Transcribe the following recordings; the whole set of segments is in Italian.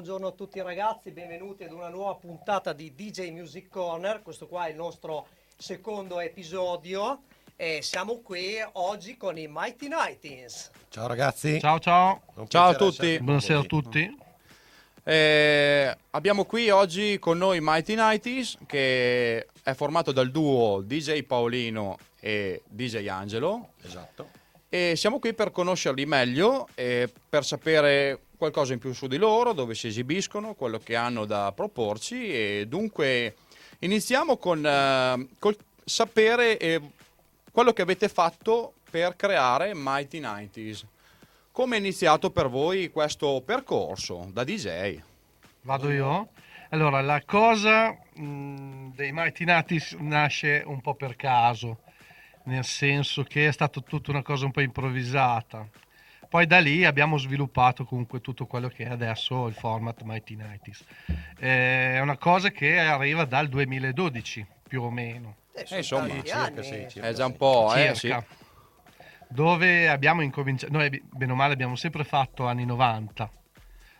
buongiorno, a tutti ragazzi, benvenuti ad una nuova puntata di DJ Music Corner, questo qua è il nostro secondo episodio e siamo qui oggi con i Mighty Nightings. Ciao ragazzi. Ciao ciao. Ciao a tutti. Buonasera a tutti. Eh, abbiamo qui oggi con noi Mighty Nighties che è formato dal duo DJ Paolino e DJ Angelo Esatto. e siamo qui per conoscerli meglio e per sapere qualcosa in più su di loro, dove si esibiscono, quello che hanno da proporci e dunque iniziamo con eh, col sapere eh, quello che avete fatto per creare Mighty Nighties. Come è iniziato per voi questo percorso da DJ? Vado io. Allora, la cosa mh, dei Mighty Natis nasce un po' per caso, nel senso che è stata tutta una cosa un po' improvvisata. Poi da lì abbiamo sviluppato comunque tutto quello che è adesso il format Mighty Nighties. Eh, È una cosa che arriva dal 2012 più o meno. Eh, sono insomma, circa anni. sì, circa. È già un po', eh, sì. circa, dove abbiamo incominciato, noi bene o male abbiamo sempre fatto anni 90.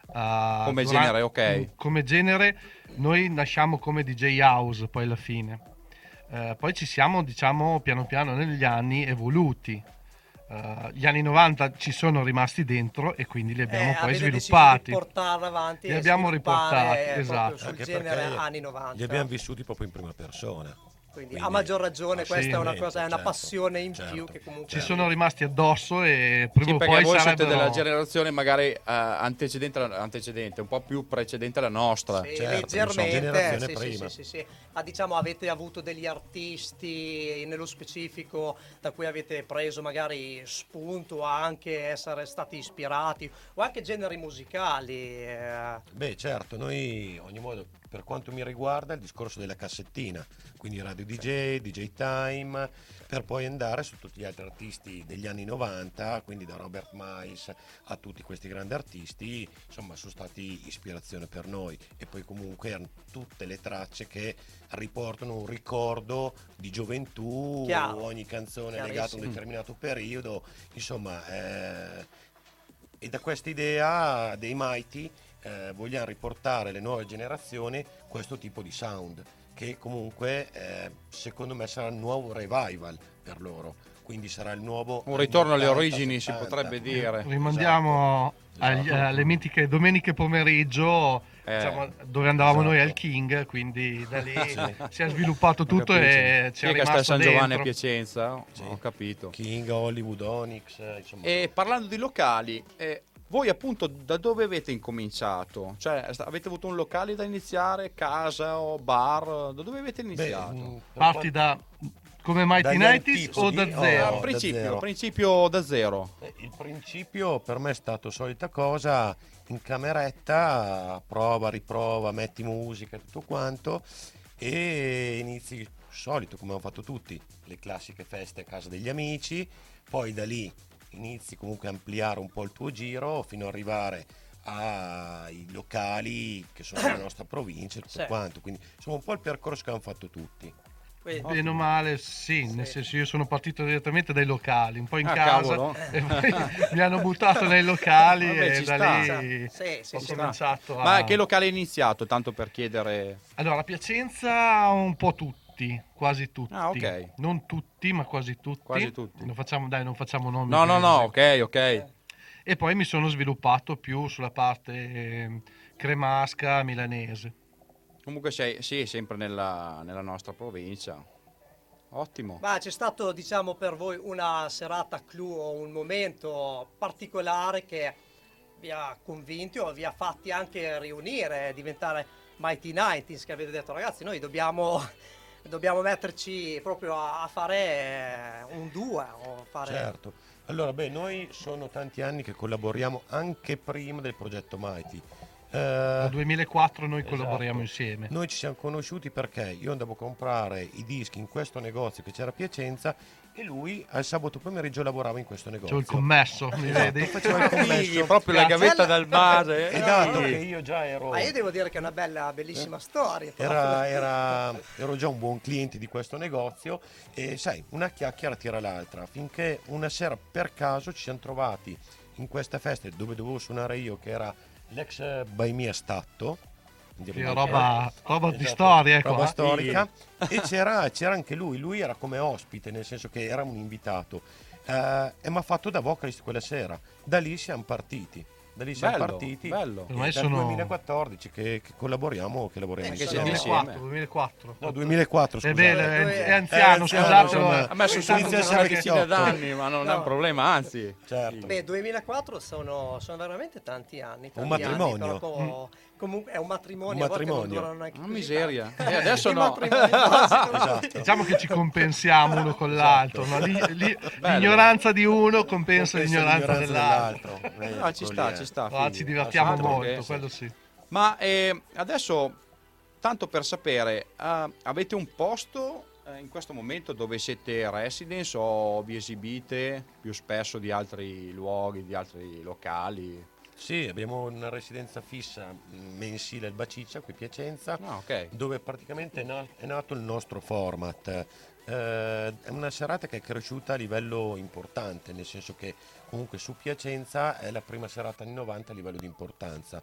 Uh, Come duran- genere, ok. Come genere noi nasciamo come DJ House poi alla fine. Eh, poi ci siamo diciamo piano piano negli anni evoluti. Eh, gli anni 90 ci sono rimasti dentro e quindi li abbiamo Eh, poi sviluppati. portarla avanti Li e abbiamo riportati, eh, esatto. sul Anche genere anni 90. Li abbiamo vissuti proprio in prima persona. Quindi, Quindi, a maggior ragione questa è una cosa, è una certo, passione in certo. più che comunque Ci sono rimasti addosso e prima Sì, o poi voi siete sarebbero... della generazione magari eh, antecedente, antecedente, un po' più precedente alla nostra. Sì, Certo, leggermente, sì, sì, prima. sì, sì, sì. Ma diciamo avete avuto degli artisti nello specifico da cui avete preso magari spunto a anche essere stati ispirati o anche generi musicali. eh. Beh, certo, noi ogni modo, per quanto mi riguarda, il discorso della cassettina, quindi radio DJ, DJ Time, per poi andare su tutti gli altri artisti degli anni 90, quindi da Robert Miles a tutti questi grandi artisti, insomma, sono stati ispirazione per noi e poi comunque erano tutte le tracce che riportano un ricordo di gioventù, Chiaro. ogni canzone è legata a un determinato periodo, insomma, eh, e da questa idea dei Mighty eh, vogliamo riportare alle nuove generazioni questo tipo di sound che comunque eh, secondo me sarà il nuovo revival per loro quindi sarà il nuovo Un ritorno alle 80, origini si 70. potrebbe dire. Rimandiamo Esatto, agli- esatto. alle mitiche domeniche pomeriggio Eh, diciamo, dove andavamo noi al esatto. King, quindi da lì Sì. si è sviluppato tutto e ci è che sta a rimasto San Giovanni a. Piacenza? Sì. Ho capito. King, Hollywood, Onyx eh, insomma E parlando di locali, eh, voi appunto da dove avete incominciato? Cioè avete avuto un locale da iniziare, casa o bar? Da dove avete Beh, iniziato? mh, per Parti da come Mighty Nighties o da Oh, zero? A da principio, zero. principio da zero. Eh, Il principio per me è stato solita cosa, in cameretta, prova, riprova, metti musica, tutto quanto e inizi solito come hanno fatto tutti, le classiche feste a casa degli amici, poi da lì inizi comunque a ampliare un po' il tuo giro fino ad arrivare ai locali che sono nella nostra provincia e tutto Sì. quanto, quindi insomma un po' il percorso che hanno fatto tutti. Quindi- Bene o male, sì, nel Sì. senso io sono partito direttamente dai locali, un po' in Ah, casa cavolo. e poi mi hanno buttato nei locali Vabbè, e da sta. lì Sì, sì, ho cominciato a... Ma che locale hai iniziato? Tanto per chiedere. Allora, a Piacenza un po' tutti, quasi tutti. Ah, ok. Non tutti, ma quasi tutti. Quasi tutti. Non facciamo, dai, non facciamo nomi. No, no, no, ok, ok. E poi mi sono sviluppato più sulla parte eh, cremasca milanese. Comunque sei, sì, sempre nella, nella nostra provincia. Ottimo. Ma c'è stato, diciamo, per voi una serata clou o un momento particolare che vi ha convinti o vi ha fatti anche riunire, diventare Mighty Nighties, che avete detto ragazzi, noi dobbiamo, dobbiamo metterci proprio a, fare eh, un duo o fare... Certo. Allora, beh, noi sono tanti anni che collaboriamo anche prima del progetto Mighty. Eh, Dal 2004 noi esatto. collaboriamo insieme. Noi ci siamo conosciuti perché io andavo a comprare i dischi in questo negozio che c'era a Piacenza e lui al sabato pomeriggio lavorava in questo negozio. C'ho il commesso, mi vedi? Faceva il commesso. Proprio la gavetta dal mare. E dato che io già ero, Ma io devo dire che è una bella, bellissima storia. era, era- ero già un buon cliente di questo negozio e sai, una chiacchiera tira l'altra, finché una sera per caso ci siamo trovati in questa festa dove dovevo suonare io, che era l'ex eh, Statto. Che Andiamo roba, roba di Esatto, storia, ecco. roba eh. storica e c'era, c'era anche lui lui era come ospite nel senso che era un invitato eh, e mi ha fatto da vocalist quella sera da lì siamo partiti da lì siamo Bello, partiti bello. e Ormai dal sono- 2014 che, che collaboriamo che lavoriamo Eh, insieme siete 2004, insieme. 2004. no 2004 È scusate Eh, è, è anziano, eh, scusatelo. insomma, A me sono Inizia solo a essere una decina 28. d'anni, ma non è un No. problema, anzi. Certo. Beh, 2004 sono, sono veramente tanti anni. Un tanti anni, matrimonio. co- comunque è un matrimonio. Un a volte non matrimonio. Una miseria. E adesso I no. Esatto. Diciamo che ci compensiamo uno con l'altro. no? Lì- lì- l'ignoranza di uno compensa, Compensa l'ignoranza, dell'altro. dell'altro. Eh, Ah, ci sta, ci sta. Ah, ci divertiamo molto, che- quello sì. Ma eh, adesso, tanto per sapere, ah, avete un posto eh, in questo momento dove siete residence o vi esibite più spesso di altri luoghi, di altri locali? Sì, abbiamo una residenza fissa mh, mensile al Baciccia, qui a Piacenza, Ah, ok. dove praticamente è, na- è nato il nostro format. Eh, è una serata che è cresciuta a livello importante, nel senso che comunque su Piacenza è la prima serata anni 90 a livello di importanza.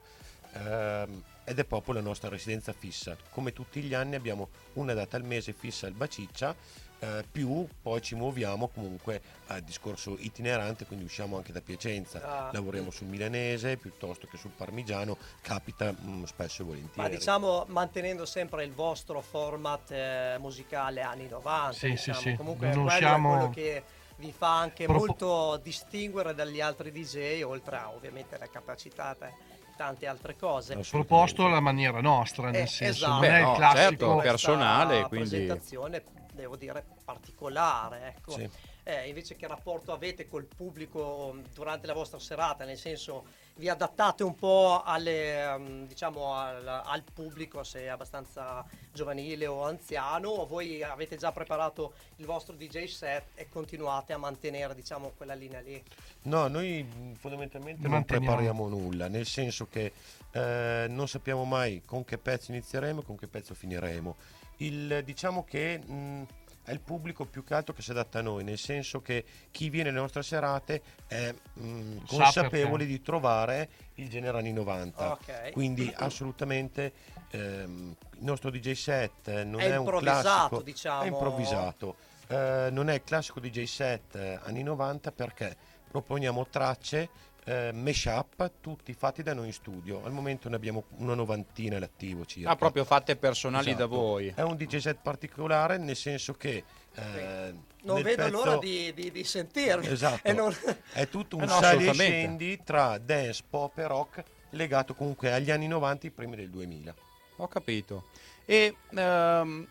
Ehm, ed è proprio la nostra residenza fissa. Come tutti gli anni abbiamo una data al mese fissa al Baciccia, eh, più poi ci muoviamo comunque a discorso itinerante, quindi usciamo anche da Piacenza, Ah. lavoriamo sul milanese piuttosto che sul parmigiano, capita mm, spesso e volentieri. Ma diciamo mantenendo sempre il vostro format eh, musicale anni 90. Sì, sì, diciamo. sì. Comunque Non è quello che vi fa anche Propo- molto distinguere dagli altri DJ, oltre a ovviamente la capacità e tante altre cose. Assolutamente. Proposto alla maniera nostra, nel Eh, senso, esatto. non è il no, classico. certo, per- personale, quindi- presentazione devo dire particolare ecco. Sì. Eh, invece che rapporto avete col pubblico mh, durante la vostra serata nel senso vi adattate un po' alle, mh, diciamo al, al pubblico se è abbastanza giovanile o anziano o voi avete già preparato il vostro DJ set e continuate a mantenere diciamo quella linea lì No, noi mh, fondamentalmente non prepariamo nulla, nel senso che eh, non sappiamo mai con che pezzo inizieremo e con che pezzo finiremo. Il, diciamo che mh, è il pubblico più che altro che si adatta a noi, nel senso che chi viene alle nostre serate è mh, Sa consapevole di trovare il genere anni 90. ok Quindi assolutamente ehm, il nostro DJ set non È è, un classico, diciamo. è improvvisato. Eh, non è il classico DJ set anni 90 perché proponiamo tracce eh, mashup tutti fatti da noi in studio. Al momento ne abbiamo una novantina all'attivo circa. Ah, proprio fatte personali da Esatto. voi. È un DJ set particolare nel senso che eh, non vedo pezzo- l'ora di, di, di sentirvi Esatto. Non- È tutto un Eh no, sali e scendi tra dance, pop e rock legato comunque agli anni 90 e primi del 2000. Ho capito. E ehm,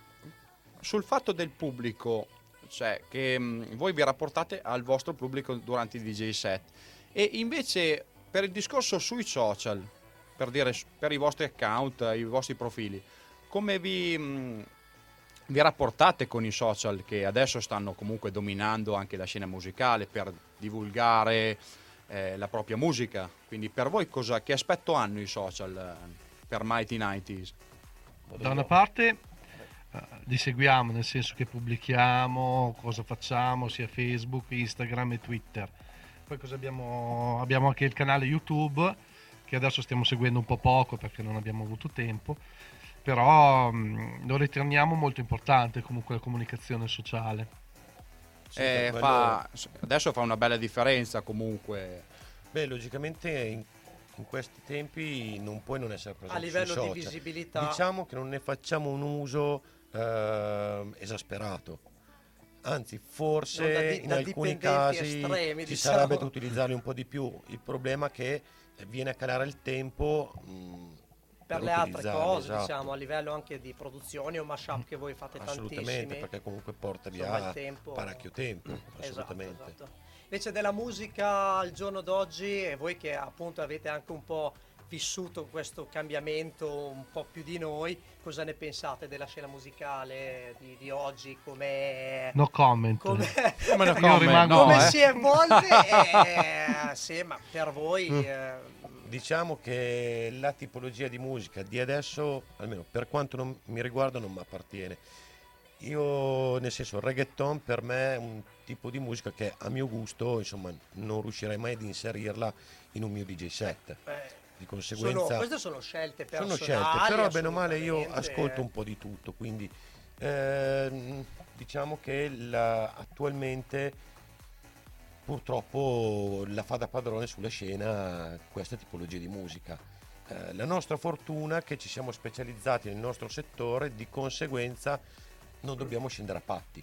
sul fatto del pubblico, cioè che mh, voi vi rapportate al vostro pubblico durante i DJ set e invece per il discorso sui social, per dire per i vostri account, i vostri profili, come vi, mh, vi rapportate con i social che adesso stanno comunque dominando anche la scena musicale per divulgare eh, la propria musica? Quindi per voi cosa, che aspetto hanno i social eh, per Mighty 90s? Da una parte eh, li seguiamo, nel senso che pubblichiamo cosa facciamo sia Facebook, Instagram e Twitter. Poi cosa abbiamo? Abbiamo anche il canale YouTube che adesso stiamo seguendo un po' poco perché non abbiamo avuto tempo, però mh, lo riteniamo molto importante comunque la comunicazione sociale. Sì, Eh, fa- adesso fa una bella differenza comunque. Beh, logicamente in, in questi tempi non puoi non essere presente a livello di visibilità Diciamo che non ne facciamo un uso ehm, esasperato. Anzi, Non da forse di- in alcuni casi estremi, ci diciamo. sarebbe da utilizzarli un po' di più. Il problema è che viene a calare il tempo mh, per le altre cose, esatto. diciamo, a livello anche di produzioni o mashup che voi fate Assolutamente, tantissimi. perché comunque porta via tempo- parecchio tempo. Esatto, Assolutamente. esatto. Invece della musica al giorno d'oggi, e voi che appunto avete anche un po' vissuto questo cambiamento un po' più di noi, cosa ne pensate della scena musicale di, di oggi? Come, No comment. come, Come no comment, rimango- no, come eh. si evolve? Eh, sì, ma per voi... eh, Diciamo che la tipologia di musica di adesso, almeno per quanto non mi riguarda, non mi appartiene. Io, nel senso, il reggaeton per me è un tipo di musica che a mio gusto, insomma, non riuscirei mai ad inserirla in un mio DJ set. Eh, Di conseguenza Sono, queste sono scelte sono personali. scelte, però bene o male io ascolto un po' di tutto, quindi ehm, diciamo che la- attualmente purtroppo la fa da padrone sulla scena questa tipologia di musica. Eh, la nostra fortuna è che ci siamo specializzati nel nostro settore, di conseguenza non dobbiamo scendere a patti.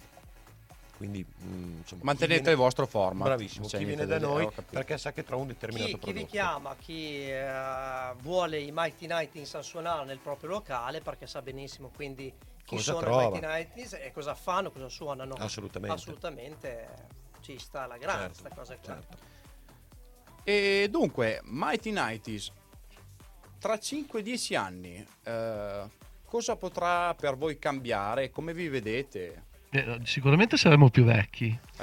Quindi, mm, insomma, chi Mantenete viene- il vostro format. Bravissimo, chi viene da noi capito. perché sa che trova un determinato Chi, chi prodotto. vi chiama, chi eh, vuole i Mighty Nightingales a suonare nel proprio locale perché sa benissimo quindi chi Cosa sono trova. i Mighty Nightingales e cosa fanno, cosa suonano. Assolutamente. Assolutamente eh, ci sta alla grande Certo, questa cosa qua. certo. E dunque, Mighty 90s, tra 5-10 anni, eh, cosa potrà per voi cambiare? Come vi vedete? Eh, sicuramente saremo più vecchi.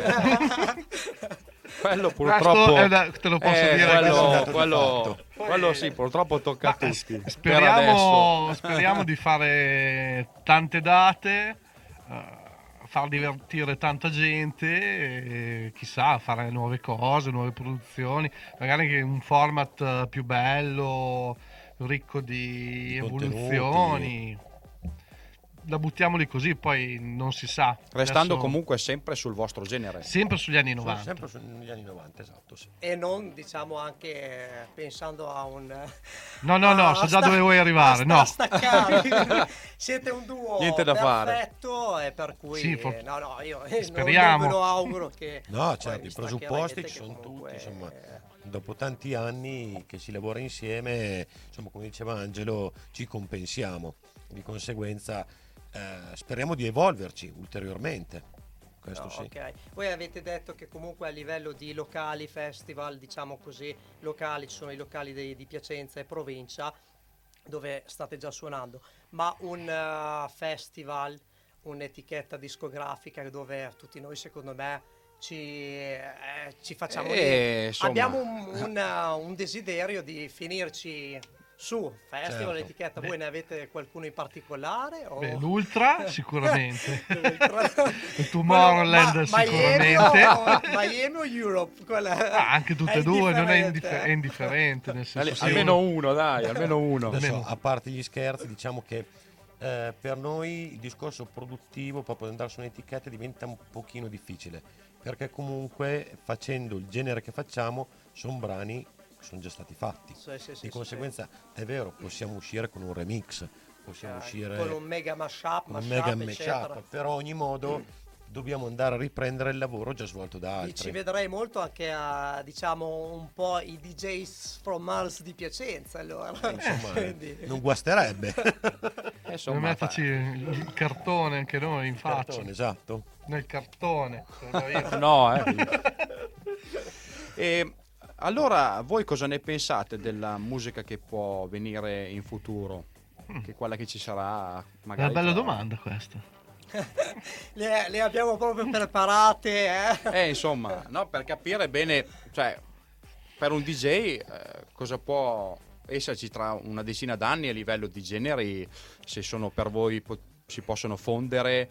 Quello purtroppo... da- te lo posso eh, dire quello, quello, quello sì, purtroppo tocca a Ma, tutti. Per Speriamo, speriamo di fare tante date, eh, far divertire tanta gente, chissà, fare nuove cose, nuove produzioni, magari anche un format eh, più bello, ricco di, Di evoluzioni. La buttiamo lì così, poi non si sa. Restando Adesso- comunque sempre sul vostro genere. sempre sugli anni Sono 90. sempre su- negli anni 90, esatto. sì. E non diciamo anche eh, pensando a un... No, no, no, a so già sta- dove vuoi arrivare. No, staccare. Siete un duo Niente da fare. perfetto e per cui Sì, for- no, no, io eh, non- Speriamo. non, me lo auguro che No, certo, i presupposti ci sono comunque, tutti, insomma. eh, Dopo tanti anni che si lavora insieme, insomma, come diceva Angelo, ci compensiamo. Di conseguenza eh, speriamo di evolverci ulteriormente. Questo No, sì. ok. Voi avete detto che comunque a livello di locali, festival, diciamo così, locali, ci sono i locali dei- di Piacenza e provincia dove state già suonando, ma un eh, festival, un'etichetta discografica dove tutti noi secondo me ci, eh, ci facciamo Eh, abbiamo un, un, eh, un desiderio di finirci su festival, Certo. etichetta, voi ne avete qualcuno in particolare? O... Beh, l'Ultra sicuramente. il Tomorrowland sicuramente. Miami o, Miami o Europe? Quella- Ah, anche tutte e due, non è, indifferente, indiffer- è indifferente. Nel senso, Al- sì, almeno uno, dai, almeno uno. Adesso, Almeno. a parte gli scherzi, diciamo che eh, per noi il discorso produttivo, proprio andare su un'etichetta, diventa un pochino difficile, perché comunque facendo il genere che facciamo, sono brani che sono già stati fatti. Sì, sì, sì, Di sì, conseguenza è vero, possiamo uscire con un remix, possiamo uscire con un mega mashup, un mashup, mega matchup, però ogni modo dobbiamo andare a riprendere il lavoro già svolto da Ci altri. vedrei molto anche a diciamo un po' i DJs from Mars di Piacenza allora. Insomma, Quindi- non guasterebbe. Eh, insomma, metterci il cartone anche noi in faccia. Cartone, esatto. Nel cartone. io. No, eh. E allora, voi cosa ne pensate della musica che può venire in futuro? Che quella che ci sarà È magari una bella tra- domanda questa. le, le abbiamo proprio preparate, eh? Eh, insomma, no, per capire bene, cioè, per un DJ eh, cosa può esserci tra una decina d'anni a livello di generi, se sono per voi po- si possono fondere,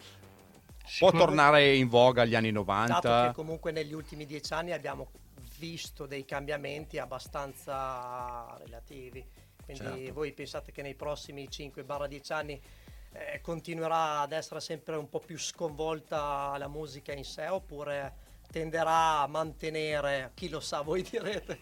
può tornare in voga agli anni Dato 90. che comunque negli ultimi dieci anni abbiamo visto dei cambiamenti abbastanza relativi. Quindi Certo. voi pensate che nei prossimi 5-10 anni eh, continuerà ad essere sempre un po' più sconvolta la musica in sé oppure tenderà a mantenere, chi lo sa, voi direte.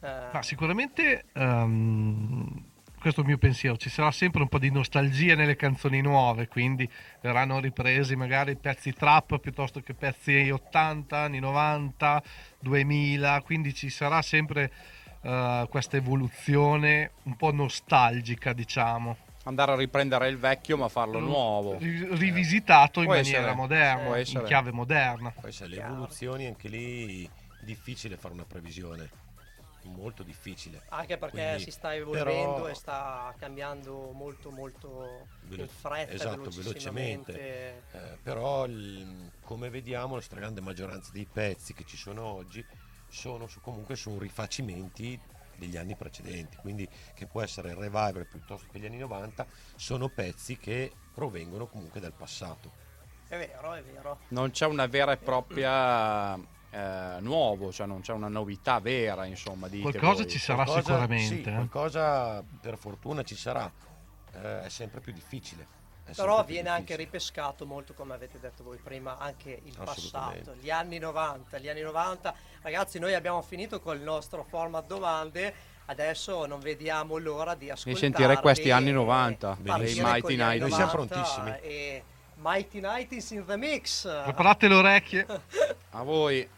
eh, Ma sicuramente ehm, questo è il mio pensiero, ci sarà sempre un po' di nostalgia nelle canzoni nuove, quindi verranno ripresi magari pezzi trap piuttosto che pezzi 80, anni 90, 2000, quindi ci sarà sempre eh, questa evoluzione un po' nostalgica, diciamo, Andare a riprendere il vecchio ma farlo nuovo. Ri- rivisitato in Può maniera essere, moderna, in chiave moderna. Poi se le evoluzioni anche lì difficile fare una previsione, molto difficile. Anche perché Quindi, si sta evolvendo però- e sta cambiando molto molto Velo- in fretta, esatto, velocissimamente. Eh, però il- come vediamo la stragrande maggioranza dei pezzi che ci sono oggi sono su- comunque sono rifacimenti degli anni precedenti, quindi che può essere il revival piuttosto che gli anni 90, sono pezzi che provengono comunque dal passato. È vero, è vero. Non c'è una vera e propria eh, nuovo, cioè non c'è una novità vera, insomma. Qualcosa voi. ci sarà Qualcosa- sicuramente. sì, eh. qualcosa per fortuna ci sarà. Eh, è sempre più difficile. Però viene anche difficile. ripescato molto, come avete detto voi prima, anche il passato, gli anni 90. Gli anni 90, ragazzi, noi abbiamo finito col nostro format domande. Adesso non vediamo l'ora di ascoltare. sentire questi anni 90 dei Mighty Night. Noi siamo prontissimi. E Mighty Night is in the mix. Preparate le orecchie. A voi.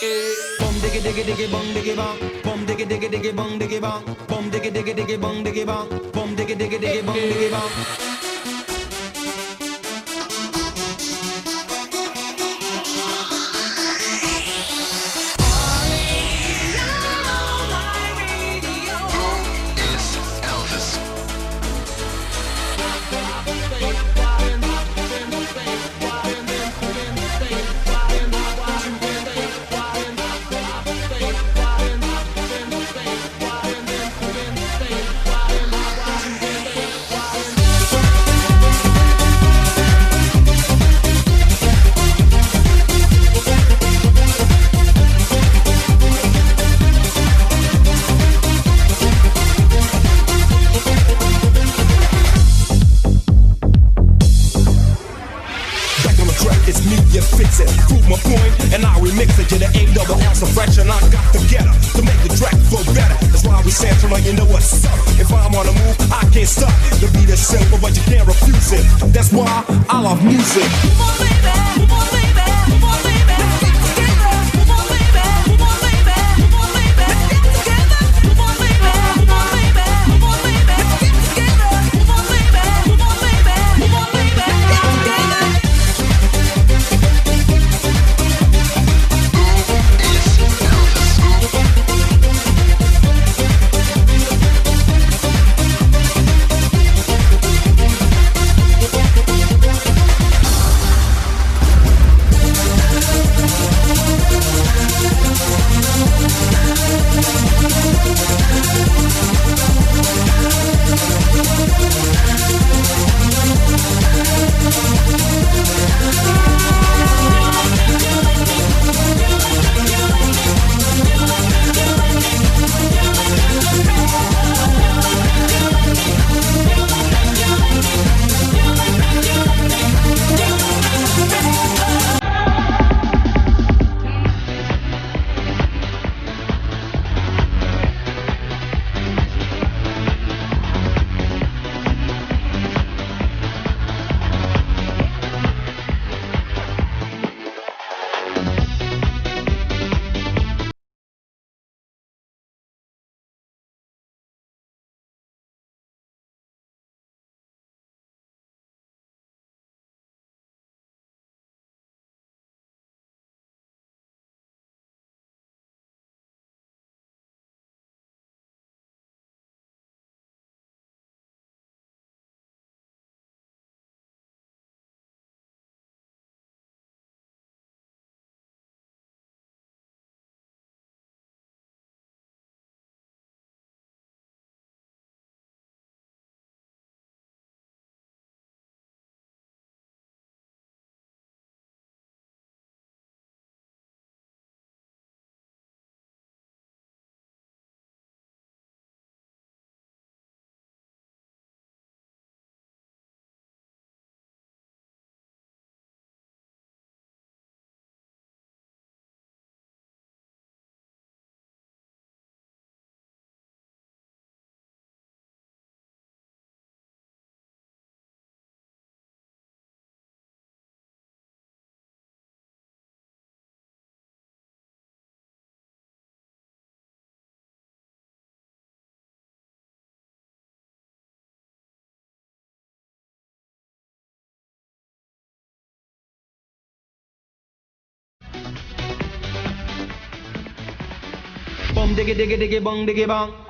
Bum diggy diggy diggy bum diggy bum. Bum diggy diggy diggy bum diggy bum. Bum diggy diggy diggy bum diggy bum. Bum diggy diggy diggy bum diggy bum. Bum diggy diggy diggy bum diggy bum.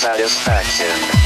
Satisfaction.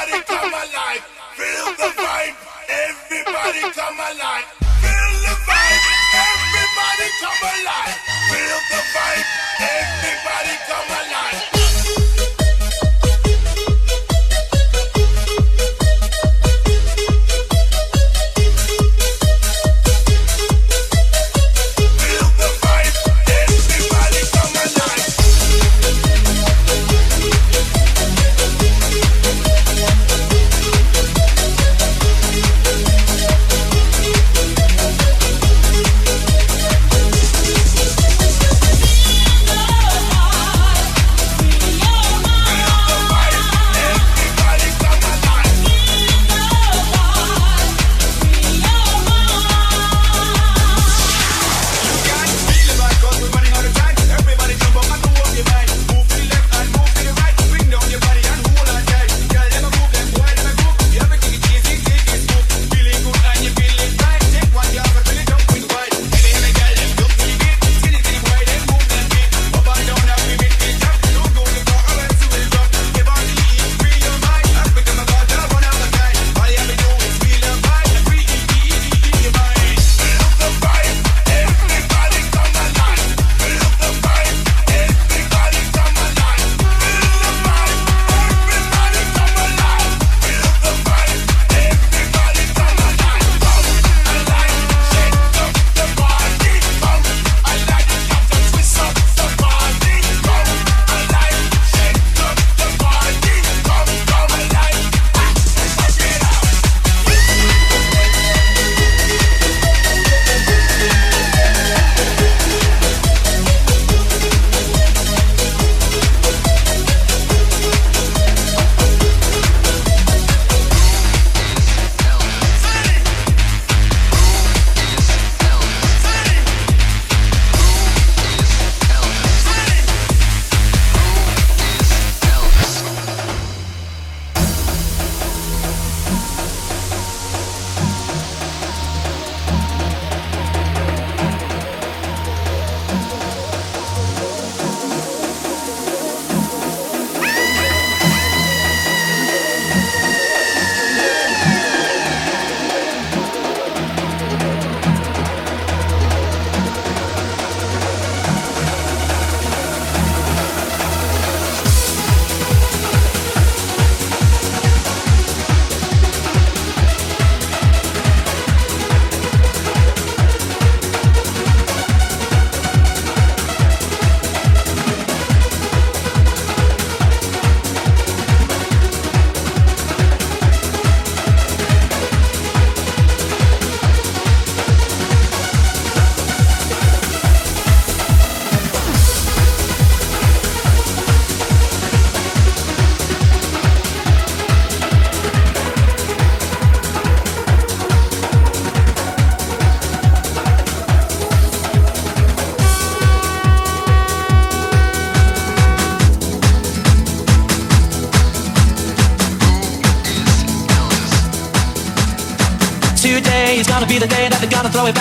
Everybody come alive. Feel the vibe. Everybody come alive. Feel the vibe. Everybody come alive. Feel the vibe. Everybody come alive.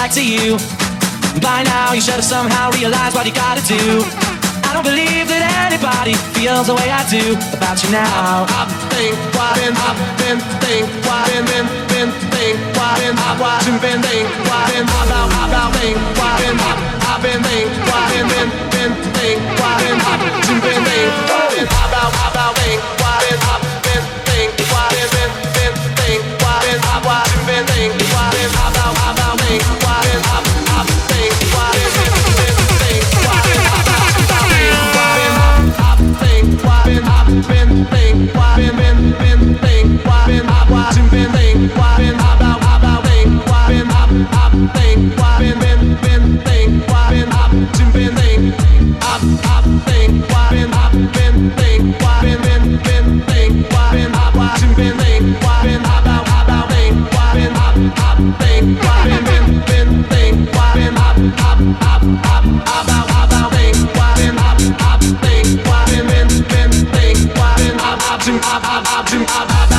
back to you. By now, you should have somehow realized what you gotta do. I don't believe that anybody feels the way I do about you now. I, I think why been I been thinking, I've been been been think why been I why been been think why been about about think why been I I been think why been been been think why been I been been think why been been, about think why been I been think why been been been think why been I why been been think why been about about my way. What is Abzim, Abzim, Abzim, Abzim, Abzim,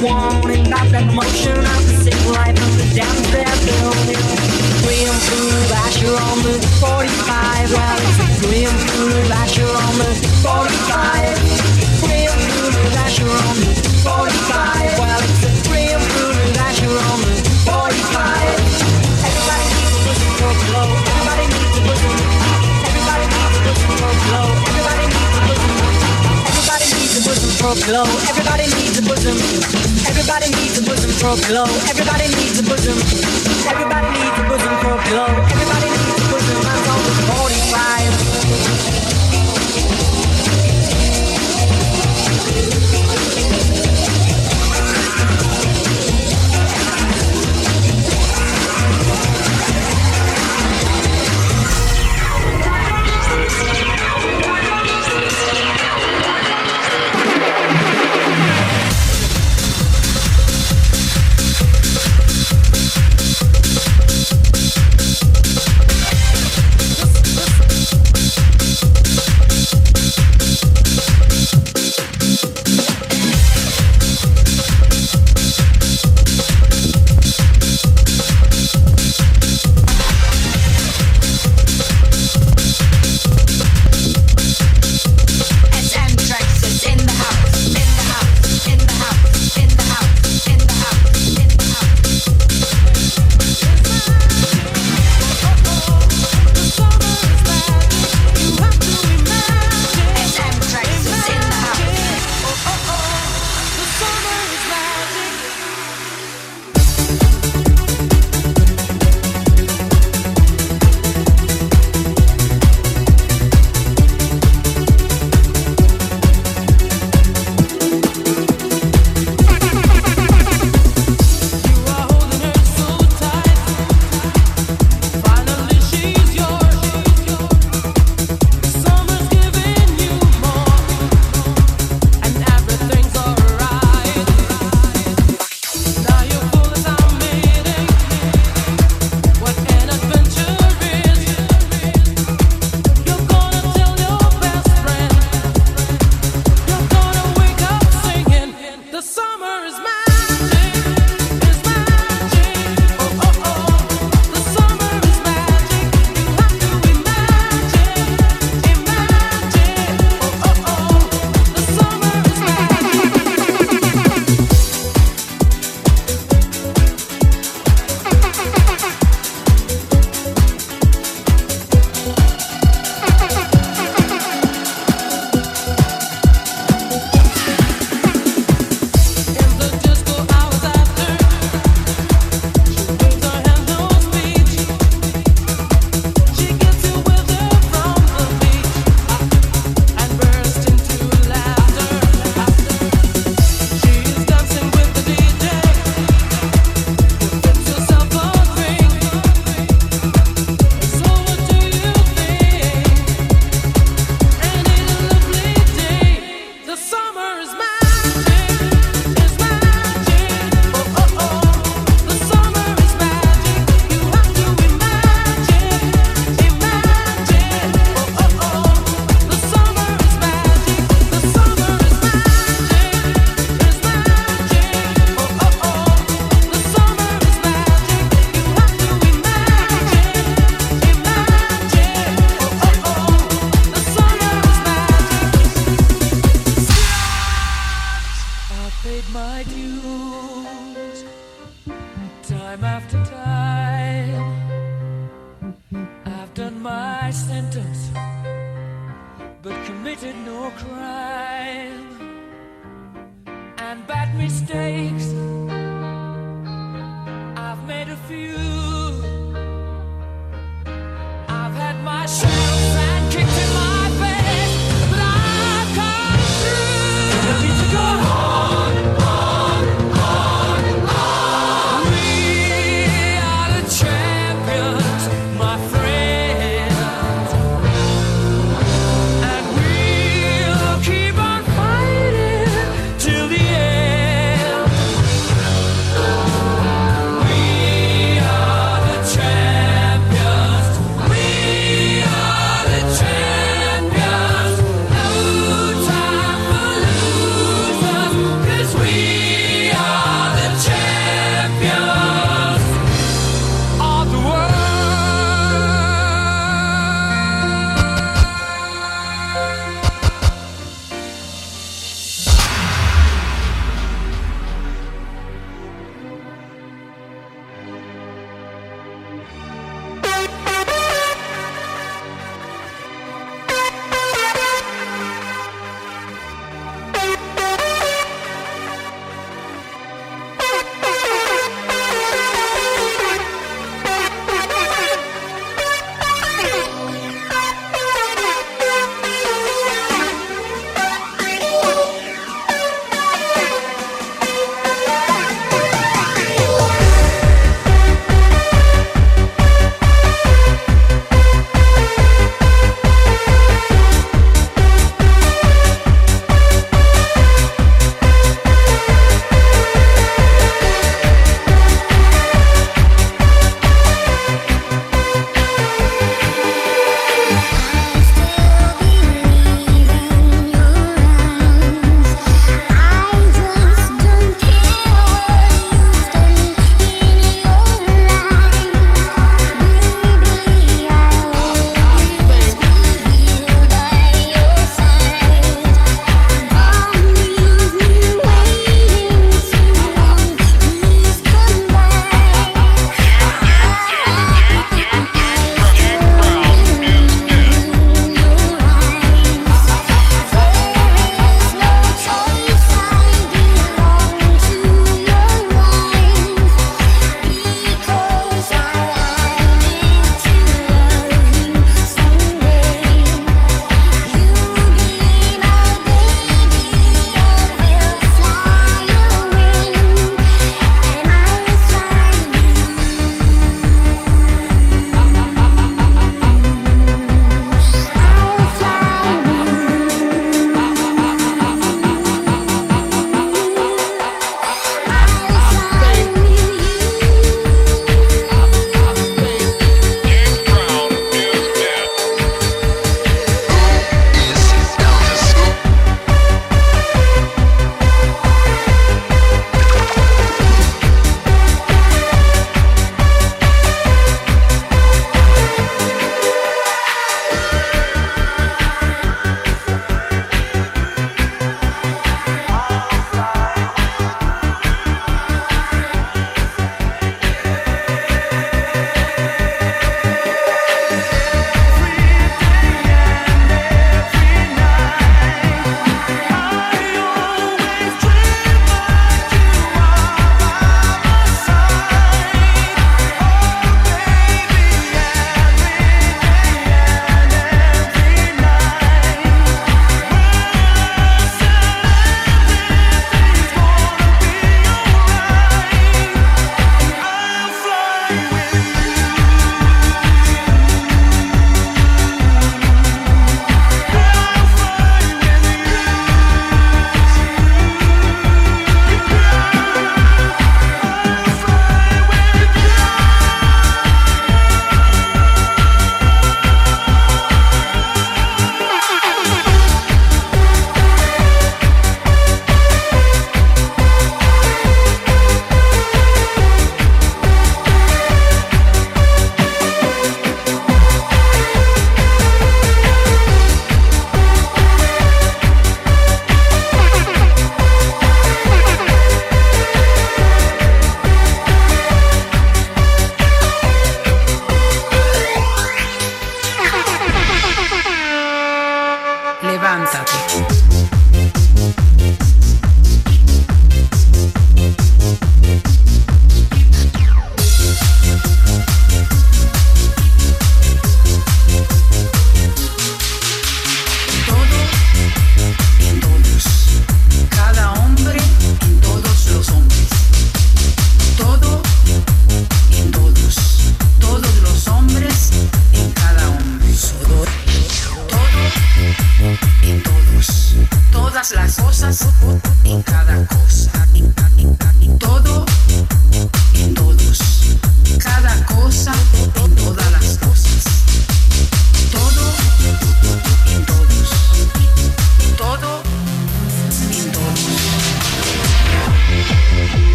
About that promotion of the sick life of the downstairs building. Graham through Asher on the 45. Well, Graham through Asher on the 45. Graham through Asher on the 45. Well, it's through Asher on the 45. Everybody needs a bosom for glow. Everybody needs a bosom. Everybody needs a bosom glow. Everybody needs a bosom. Everybody needs a bosom for glow. Everybody needs bosom. Everybody needs a bosom for glow. Everybody needs a bosom. Everybody needs a bosom for glow. Everybody needs a bosom. I'm on 45.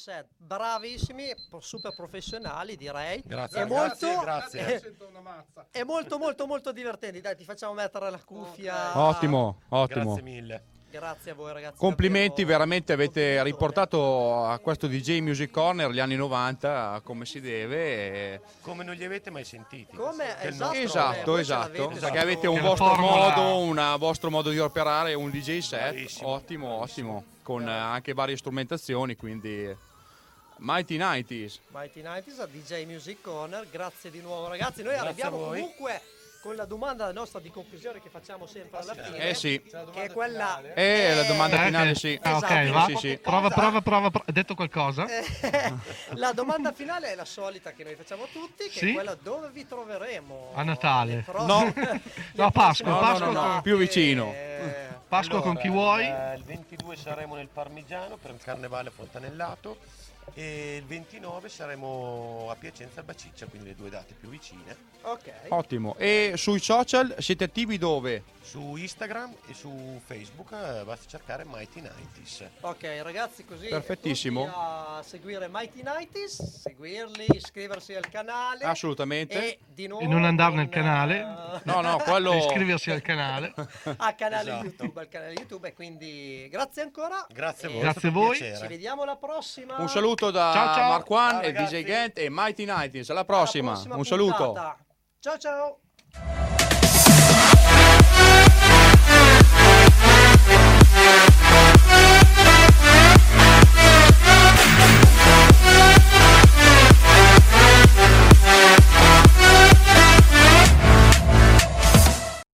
Set, bravissimi, super professionali direi. Grazie, È grazie, molto, grazie. È, è molto molto molto divertenti. Dai, ti facciamo mettere la cuffia. Ottimo, ottimo. Grazie mille. Grazie a voi ragazzi. Complimenti, veramente avete riportato a questo DJ Music Corner gli anni 90 come si deve. e- Come non li avete mai sentiti. Come esatto, Esatto, esatto, perché avete un vostro modo, un vostro modo di operare, un DJ set, Bravissimo, ottimo, bravissimo. ottimo, con eh, anche varie strumentazioni, quindi Mighty 90s. Mighty 90s a DJ Music Corner. Grazie di nuovo ragazzi. Noi Grazie arriviamo comunque con la domanda nostra di conclusione che facciamo sempre alla fine. Eh sì. Che è quella... Eh, la domanda Eh, finale sì. Ah, ok, Esatto. va. Sì, sì. Prova, prova, prova, prova. Hai detto qualcosa? Eh, la domanda finale è la solita che noi facciamo tutti, che Sì? è quella dove vi troveremo A Natale. le pro- No. No, Pasqua, No, Pasqua, no, no, con- più vicino. Eh, Pasqua con chi Allora, vuoi. eh, Il 22 saremo nel Parmigiano per il Carnevale Fontanellato e il 29 saremo a Piacenza al Baciccia, quindi le due date più vicine. ok. Ottimo. E sui social siete attivi dove? Su Instagram e su Facebook eh, basta cercare Mighty 90s. Ok ragazzi così Perfettissimo. tutti a seguire Mighty 90s, seguirli, iscriversi al canale Assolutamente. e di nuovo E non andare nel con, canale. eh, No, no, quello... Iscriversi al canale. a canale Esatto. YouTube, al canale YouTube e quindi grazie ancora. Grazie a voi. Grazie a voi. Ci vediamo alla prossima. Un saluto da Ciao, ciao. Mark One Ciao, e. DJ Gent e Mighty 90s. Alla Alla prossima. prossima Un saluto. puntata. Ciao ciao.